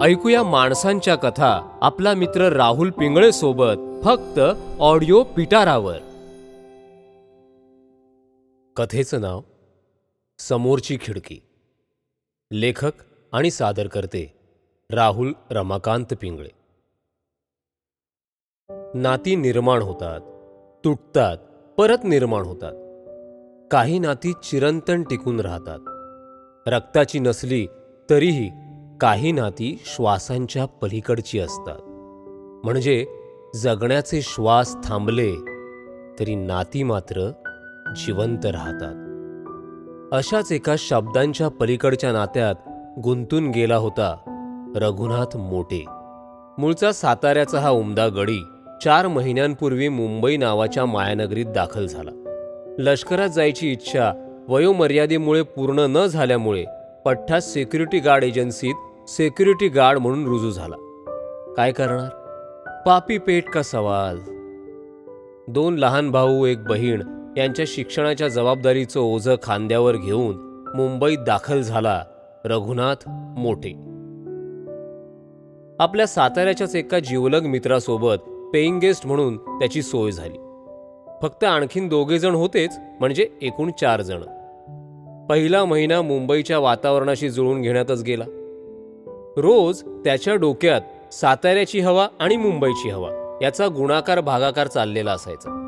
ऐकूया माणसांच्या कथा आपला मित्र राहुल पिंगळे सोबत फक्त ऑडिओ पिटारावर. कथेचं नाव समोरची खिडकी. लेखक आणि सादर करते राहुल रमाकांत पिंगळे. नाती निर्माण होतात तुटतात परत निर्माण होतात. काही नाती चिरंतन टिकून राहतात. रक्ताची नसली तरीही काही नाती श्वासांच्या पलीकडची असतात. म्हणजे जगण्याचे श्वास थांबले तरी नाती मात्र जिवंत राहतात. अशाच एका शब्दांच्या पलीकडच्या नात्यात गुंतून गेला होता रघुनाथ मोटे. मूळचा साताऱ्याचा हा उमदा गडी चार महिन्यांपूर्वी मुंबई नावाच्या मायानगरीत दाखल झाला. लष्करात जायची इच्छा वयोमर्यादेमुळे पूर्ण न झाल्यामुळे पठ्ठा सिक्युरिटी गार्ड एजन्सीत सिक्युरिटी गार्ड म्हणून रुजू झाला. काय करणार? पापी पेट का सवाल? दोन लहान भाऊ एक बहीण यांच्या शिक्षणाच्या जबाबदारीचं ओझं खांद्यावर घेऊन मुंबईत दाखल झाला रघुनाथ मोठे. आपल्या साताऱ्याच्याच एका जिवलग मित्रासोबत पेईंग गेस्ट म्हणून त्याची सोय झाली. फक्त आणखीन दोघे जण होतेच म्हणजे एकूण चार जण. पहिला महिना मुंबईच्या वातावरणाशी जुळून घेण्यातच गेला. रोज त्याच्या डोक्यात साताऱ्याची हवा आणि मुंबईची हवा याचा गुणाकार भागाकार चाललेला असायचा.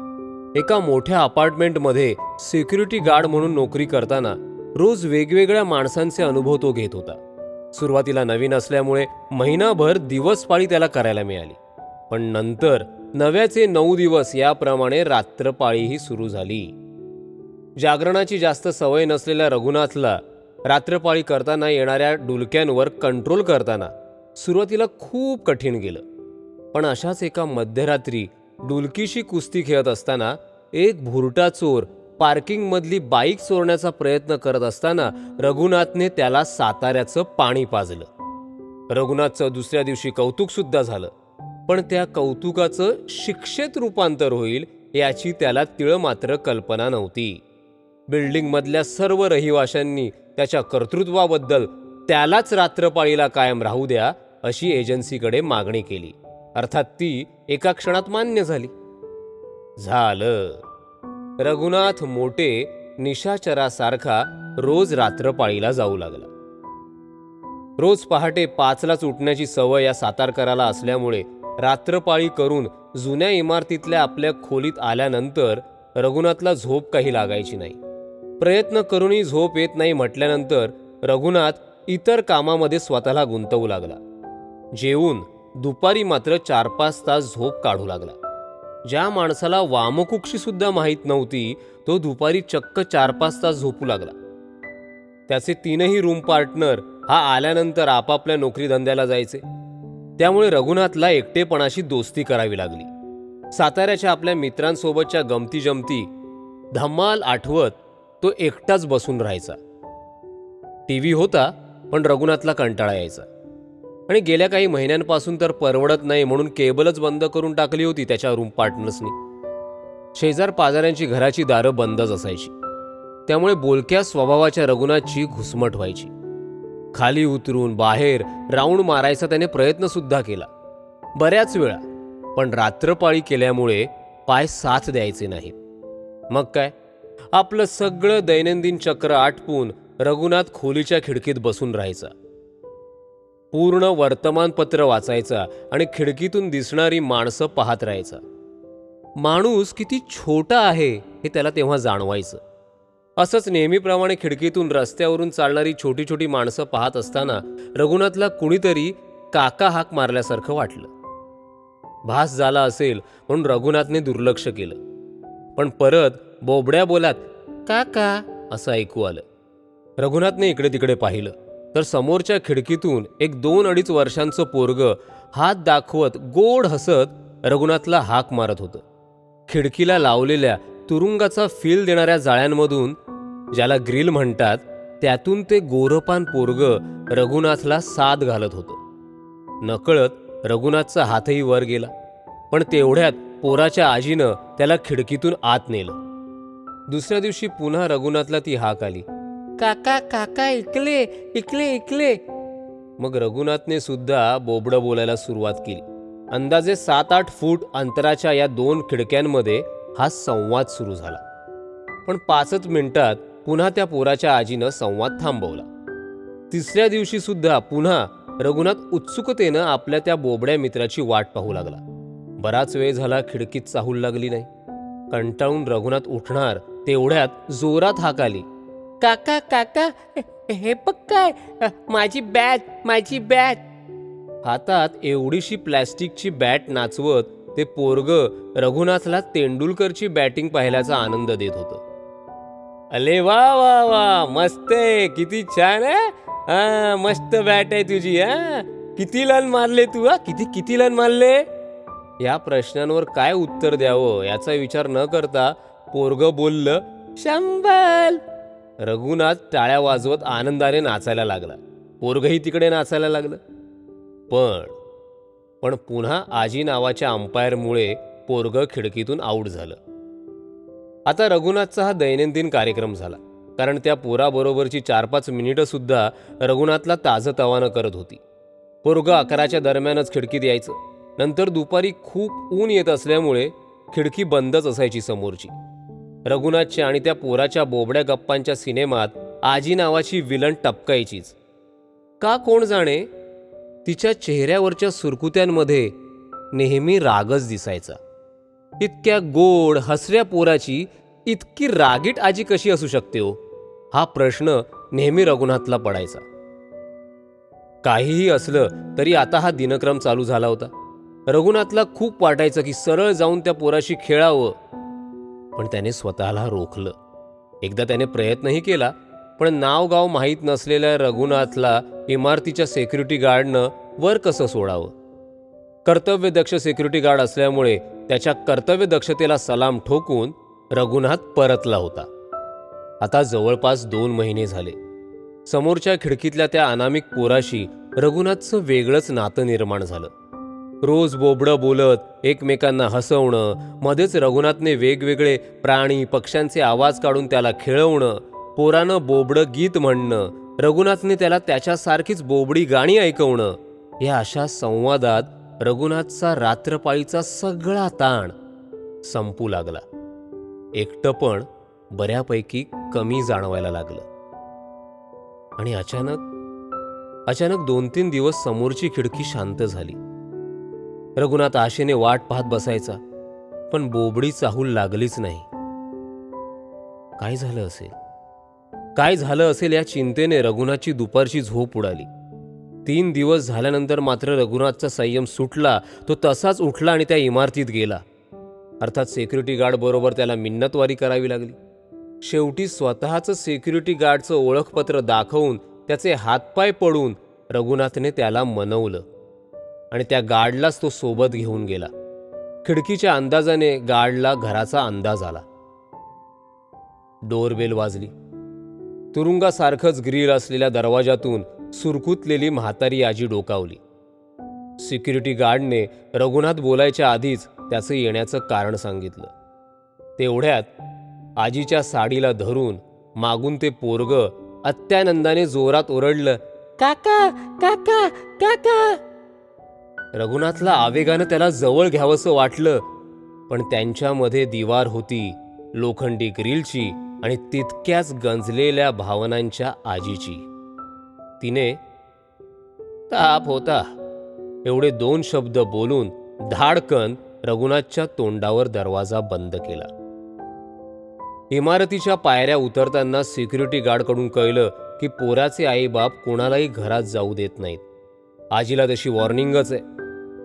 एका मोठ्या अपार्टमेंटमध्ये सिक्युरिटी गार्ड म्हणून नोकरी करताना रोज वेगवेगळ्या माणसांचे अनुभव तो घेत होता. सुरुवातीला नवीन असल्यामुळे महिनाभर दिवसपाळी त्याला करायला मिळाली. पण नंतर नव्याचे नऊ दिवस याप्रमाणे रात्रपाळीही सुरू झाली. जागरणाची जास्त सवय नसलेल्या रघुनाथला रात्रपाळी करताना येणाऱ्या डुलक्यांवर कंट्रोल करताना सुरुवातीला खूप कठीण गेलं. पण अशाच एका मध्यरात्री डुलकीशी कुस्ती खेळत असताना एक भुरटा चोर पार्किंगमधली बाईक चोरण्याचा प्रयत्न करत असताना रघुनाथने त्याला साताऱ्याचं पाणी पाजलं. रघुनाथचं दुसऱ्या दिवशी कौतुकसुद्धा झालं. पण त्या कौतुकाचं शिक्षेत रूपांतर होईल याची त्याला तिळ मात्र कल्पना नव्हती. बिल्डिंगमधल्या सर्व रहिवाशांनी त्याच्या कर्तृत्वाबद्दल त्यालाच रात्रपाळीला कायम राहू द्या अशी एजन्सीकडे मागणी केली. अर्थात ती एका क्षणात मान्य झाली. झालं. रघुनाथ मोटे निशाचरासारखा रोज रात्रपाळीला जाऊ लागला. रोज पहाटे पाचलाच उठण्याची सवय या सातारकराला असल्यामुळे रात्रपाळी करून जुन्या इमारतीतल्या आपल्या खोलीत आल्यानंतर रघुनाथला झोप काही लागायची नाही. प्रयत्न करूनही झोप येत नाही म्हटल्यानंतर रघुनाथ इतर कामामध्ये स्वतःला गुंतवू लागला. जेवून दुपारी मात्र चार पाच तास झोप काढू लागला. ज्या माणसाला वामकुक्षी सुद्धा माहीत नव्हती तो दुपारी चक्क चार पाच तास झोपू लागला. त्याचे तीनही रूम पार्टनर हा आल्यानंतर आपापल्या नोकरी धंद्याला जायचे. त्यामुळे रघुनाथला एकटेपणाशी दोस्ती करावी लागली. साताऱ्याच्या आपल्या मित्रांसोबतच्या गमती जमती धम्माल आठवत तो एकटाच बसून राहायचा. टी व्ही होता पण रघुनाथला कंटाळा यायचा. आणि गेल्या काही महिन्यांपासून तर परवडत नाही म्हणून केबलच बंद करून टाकली होती त्याच्या रूम पार्टनर्सनी. शेजार पाजाऱ्यांची घराची दारं बंदच असायची. त्यामुळे बोलक्या स्वभावाच्या रघुनाथची घुसमट व्हायची. खाली उतरून बाहेर राऊंड मारायचा त्याने प्रयत्नसुद्धा केला. बऱ्याच वेळा. पण रात्रपाळी केल्यामुळे पाय साथ द्यायचे नाहीत. मग काय? आपलं सगळं दैनंदिन चक्र आटपून रघुनाथ खोलीच्या खिडकीत बसून राहायचा. पूर्ण वर्तमानपत्र वाचायचा आणि खिडकीतून दिसणारी माणसं पाहत राहायचा. माणूस किती छोटा आहे हे त्याला तेव्हा जाणवायचं. असंच नेहमीप्रमाणे खिडकीतून रस्त्यावरून चालणारी छोटी छोटी माणसं पाहत असताना रघुनाथला कुणीतरी काका हाक मारल्यासारखं वाटलं. भास झाला असेल म्हणून रघुनाथने दुर्लक्ष केलं. पण परत बोबड्या बोलात काका. असं ऐकू आलं. रघुनाथने इकडे तिकडे पाहिलं तर समोरच्या खिडकीतून एक दोन अडीच वर्षांचं पोरग हात दाखवत गोड हसत रघुनाथला हाक मारत होतं. खिडकीला लावलेल्या तुरुंगाचा फील देणाऱ्या जाळ्यांमधून ज्याला ग्रिल म्हणतात त्यातून ते गोरपान पोरग रघुनाथला साथ घालत होतं. नकळत रघुनाथचा हातही वर गेला पण तेवढ्यात पोराच्या आजीनं त्याला खिडकीतून आत नेलं. दुसऱ्या दिवशी पुन्हा रघुनाथला ती हाक आली. काका काका इकले इकले इकले मग रघुनाथने सुद्धा बोबडं बोलायला सुरुवात केली. अंदाजे सात आठ फूट अंतराच्या या दोन खिडक्यांमध्ये हा संवाद सुरू झाला. पण पाचच मिनिटात पुन्हा त्या पोराच्या आजीनं संवाद थांबवला. तिसऱ्या दिवशी सुद्धा पुन्हा रघुनाथ उत्सुकतेनं आपल्या त्या बोबड्या मित्राची वाट पाहू लागला. बराच वेळ झाला खिडकीत चाहूल लागली नाही. कंटाळून रघुनाथ उठणार तेवढ्यात जोरात हाक आली. काका काका हे बघ काय माझी बॅट माझी बॅट. हातात एवढीशी प्लॅस्टिकची बॅट नाचवत ते पोरग रघुनाथला तेंडुलकरची बॅटिंग पाहिल्याचा आनंद देत होतं. अले वा वा वा मस्त आहे किती छान आहे मस्त बॅट आहे तुझी हा. किती लन मारले तू हा? किती किती लन मारले? या प्रश्नांवर काय उत्तर द्यावं याचा विचार न करता पोरग बोललं शंभल! रघुनाथ टाळ्या वाजवत आनंदाने नाचायला लागला. पोरगही तिकडे नाचायला लागलं. पण पण पुन्हा आजी नावाच्या अंपायरमुळे पोरग खिडकीतून आऊट झालं. आता रघुनाथचा हा दैनंदिन कार्यक्रम झाला कारण त्या पोराबरोबरची चार पाच मिनिटं सुद्धा रघुनाथला ताजं तवानं करत होती. पोरग अकराच्या दरम्यानच खिडकीत यायचं. नंतर दुपारी खूप ऊन येत असल्यामुळे खिडकी बंदच असायची समोरची. रघुनाथच्या आणि त्या पोराच्या बोबड्या गप्पांच्या सिनेमात आजी नावाची विलन टपकायचीच. का कोण जाणे? तिच्या चेहऱ्यावरच्या सुरकुत्यांमध्ये नेहमी रागच दिसायचा. इतक्या गोड हसऱ्या पोराची इतकी रागीट आजी कशी असू शकते हो? हा प्रश्न नेहमी रघुनाथला पडायचा. काहीही असलं तरी आता हा दिनक्रम चालू झाला होता. रघुनाथला खूप वाटायचं की सरळ जाऊन त्या पोराशी खेळावं. पण त्याने स्वतःला रोखलं. एकदा त्याने प्रयत्नही केला पण नाव गाव माहीत नसलेल्या रघुनाथला इमारतीच्या सेक्युरिटी गार्डनं वर कसं सोडावं? कर्तव्यदक्ष सेक्युरिटी गार्ड असल्यामुळे त्याच्या कर्तव्य दक्षतेला सलाम ठोकून रघुनाथ परतला होता. आता जवळपास दोन महिने झाले. समोरच्या खिडकीतल्या त्या अनामिक पोराशी रघुनाथचं वेगळंच नातं निर्माण झालं. रोज बोबडं बोलत एकमेकांना हसवणं मध्येच रघुनाथने वेगवेगळे प्राणी पक्ष्यांचे आवाज काढून त्याला खेळवणं पोरानं बोबडं गीत म्हणणं रघुनाथने त्याला त्याच्यासारखीच बोबडी गाणी ऐकवणं या अशा संवादात रघुनाथचा रात्रपाळीचा सगळा ताण संपू लागला. एकटं पण बऱ्यापैकी कमी जाणवायला लागलं. आणि अचानक अचानक दोन तीन दिवस समोरची खिडकी शांत झाली. रघुनाथ आशेने वाट पाहत बसायचा पण बोबडी चाहूल लागलीच नाही. काय झालं असेल? काय झालं असेल या चिंतेने रघुनाथची दुपारची झोप उडाली. तीन दिवस झाल्यानंतर मात्र रघुनाथचा संयम सुटला तो तसाच उठला आणि त्या इमारतीत गेला. अर्थात सेक्युरिटी गार्ड बरोबर त्याला मिन्नतवारी करावी लागली. शेवटी स्वतःचं सेक्युरिटी गार्डचं ओळखपत्र दाखवून त्याचे हातपाय पडून रघुनाथने त्याला मनवलं. आणि त्या गार्डलाच तो सोबत घेऊन गेला. खिडकीच्या अंदाजाने गार्डला घराचा अंदाज आला. डोरबेल वाजली. तुरुंगासारखंच ग्रील असलेल्या दरवाजातून सुरकुतलेली म्हातारी आजी डोकावली. सिक्युरिटी गार्डने रघुनाथ बोलायच्या आधीच त्याचं येण्याचं कारण सांगितलं. तेवढ्यात आजीच्या साडीला धरून मागून ते पोरग अत्यानंदाने जोरात ओरडलं काका काका काका रघुनाथला आवेगानं त्याला जवळ घ्यावंसं वाटलं पण त्यांच्यामध्ये दिवार होती लोखंडी ग्रिलची आणि तितक्याच गंजलेल्या भावनांच्या आजीची. तिने ताप होता. एवढे दोन शब्द बोलून धाडकन रघुनाथच्या तोंडावर दरवाजा बंद केला. इमारतीच्या पायऱ्या उतरताना सिक्युरिटी गार्डकडून कळलं की पोराचे आईबाप कोणालाही घरात जाऊ देत नाहीत. आजीला तशी वॉर्निंगच आहे.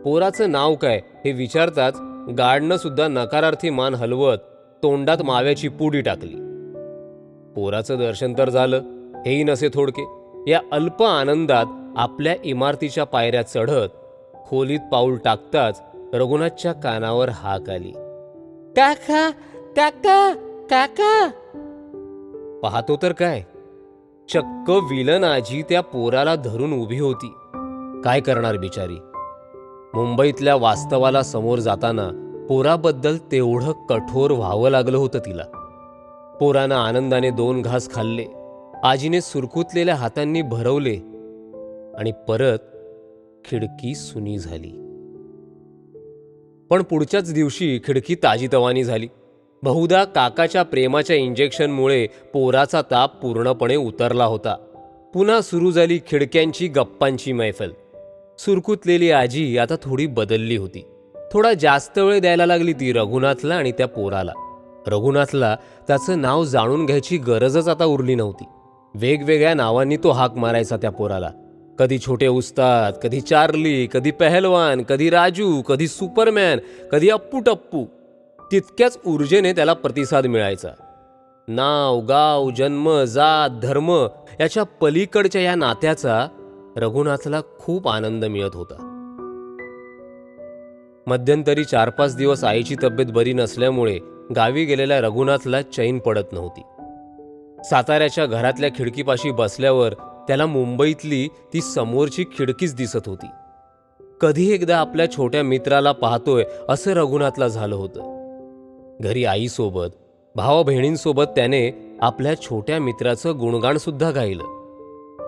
पोराचं नाव काय हे विचारताच गार्डनं सुद्धा नकारार्थी मान हलवत तोंडात माव्याची पुडी टाकली. पोराचं दर्शन तर झालं हेही नसे थोडके. या अल्प आनंदात आपल्या इमारतीच्या पायऱ्या चढत खोलीत पाऊल टाकताच रघुनाथच्या कानावर हाक आली. काका काका काका! पाहतो तर काय? चक्क विलन आजी त्या पोराला धरून उभी होती. काय करणार बिचारी? मुंबईतल्या वास्तवाला समोर जाताना पोराबद्दल तेवढं कठोर व्हावं लागलं होतं तिला. पोरानं आनंदाने दोन घास खाल्ले आजीने सुरकुतलेल्या हातांनी भरवले आणि परत खिडकी सुनी झाली. पण पुढच्याच दिवशी खिडकी ताजीतवानी झाली. बहुधा काकाच्या प्रेमाच्या इंजेक्शनमुळे पोराचा ताप पूर्णपणे उतरला होता. पुन्हा सुरू झाली खिडक्यांची गप्पांची मैफल. सुरकुतलेली आजी आता थोडी बदलली होती. थोडा जास्त वेळ द्यायला लागली ती रघुनाथला आणि त्या पोराला. रघुनाथला त्याचं नाव जाणून घ्यायची गरजच आता उरली नव्हती. वेगवेगळ्या नावांनी तो हाक मारायचा त्या पोराला. कधी छोटे उस्ताद कधी चार्ली कधी पहलवान कधी राजू कधी सुपरमॅन कधी अप्पू टप्पू तितक्याच ऊर्जेने त्याला प्रतिसाद मिळायचा. नाव गाव जन्म जात धर्म याच्या पलीकडच्या या नात्याचा रघुनाथला खूप आनंद मिळत होता. मध्यंतरी चार पाच दिवस आईची तब्येत बरी नसल्यामुळे गावी गेलेल्या रघुनाथला चैन पडत नव्हती. साताऱ्याच्या घरातल्या खिडकीपाशी बसल्यावर त्याला मुंबईतली ती समोरची खिडकीच दिसत होती. कधी एकदा आपल्या छोट्या मित्राला पाहतोय असं रघुनाथला झालं होतं. घरी आईसोबत भावा बहिणींसोबत त्याने आपल्या छोट्या मित्राचं गुणगान सुद्धा गायलं.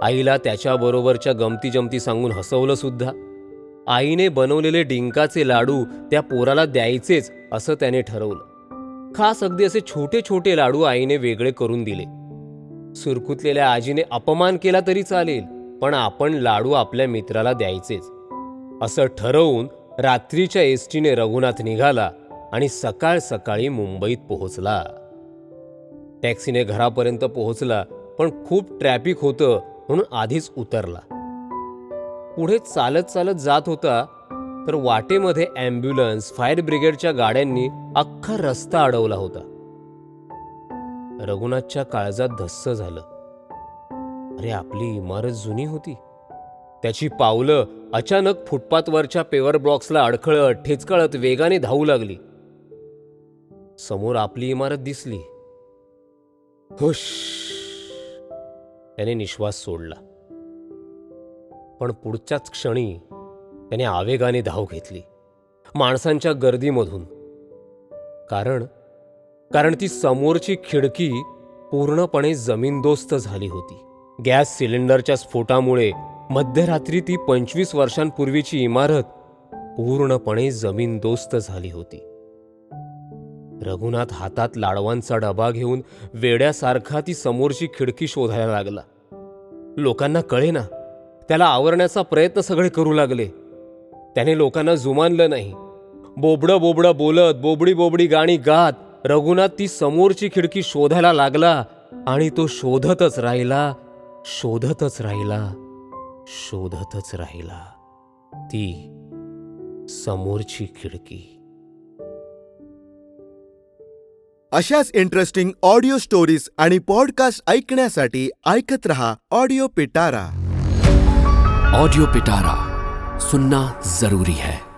आईला त्याच्याबरोबरच्या गमती जमती सांगून हसवलं सुद्धा. आईने बनवलेले डिंकाचे लाडू त्या पोराला द्यायचेच असं त्याने ठरवलं. खास अगदी असे छोटे छोटे लाडू आईने वेगळे करून दिले. सुरकुतलेल्या आजीने अपमान केला तरी चालेल पण आपण लाडू आपल्या मित्राला द्यायचेच. असं ठरवून रात्रीच्या एसटीने रघुनाथ निघाला आणि सकाळ सकाळी मुंबईत पोहोचला. टॅक्सीने घरापर्यंत पोहोचला पण खूप ट्रॅफिक होतं म्हणून आधीच उतरला. पुढे चालत चालत जात होता तर वाटेमध्ये ॲम्ब्युलन्स फायर ब्रिगेडच्या गाड्यांनी अख्खा रस्ता अडवला होता. रघुनाथच्या काळजात धस्स झालं. अरे आपली इमारत जुनी होती. त्याची पावलं अचानक फुटपाथवरच्या पेवर ब्लॉक्सला अडखळत ठेचकळत वेगाने धावू लागली. समोर आपली इमारत दिसली. हुश! त्याने निश्वास सोडला. पण पुढच्याच क्षणी त्याने आवेगाने धाव घेतली. माणसांच्या गर्दीमधून. कारण कारण ती समोरची खिडकी पूर्णपणे जमीनदोस्त झाली होती. गॅस सिलेंडरच्या स्फोटामुळे मध्यरात्री ती पंचवीस वर्षांपूर्वीची इमारत पूर्णपणे जमीनदोस्त झाली होती. रघुनाथ हातात लाडवांचा डबा घेऊन वेड्यासारखा ती समोरची खिडकी शोधायला लागला. लोकांना कळेना त्याला आवरण्याचा प्रयत्न सगळे करू लागले. त्याने लोकांना जुमानलं नाही. बोबडं बोबडं बोलत बोबडी बोबडी गाणी गात रघुनाथ ती समोरची खिडकी शोधायला लागला आणि तो शोधतच राहिला शोधतच राहिला शोधतच राहिला. ती समोरची खिडकी. अशाच इंटरेस्टिंग ऑडिओ स्टोरीज आणि पॉडकास्ट ऐकण्यासाठी ऐकत रहा ऑडिओ पिटारा ऑडिओ पिटारा सुनना जरूरी है।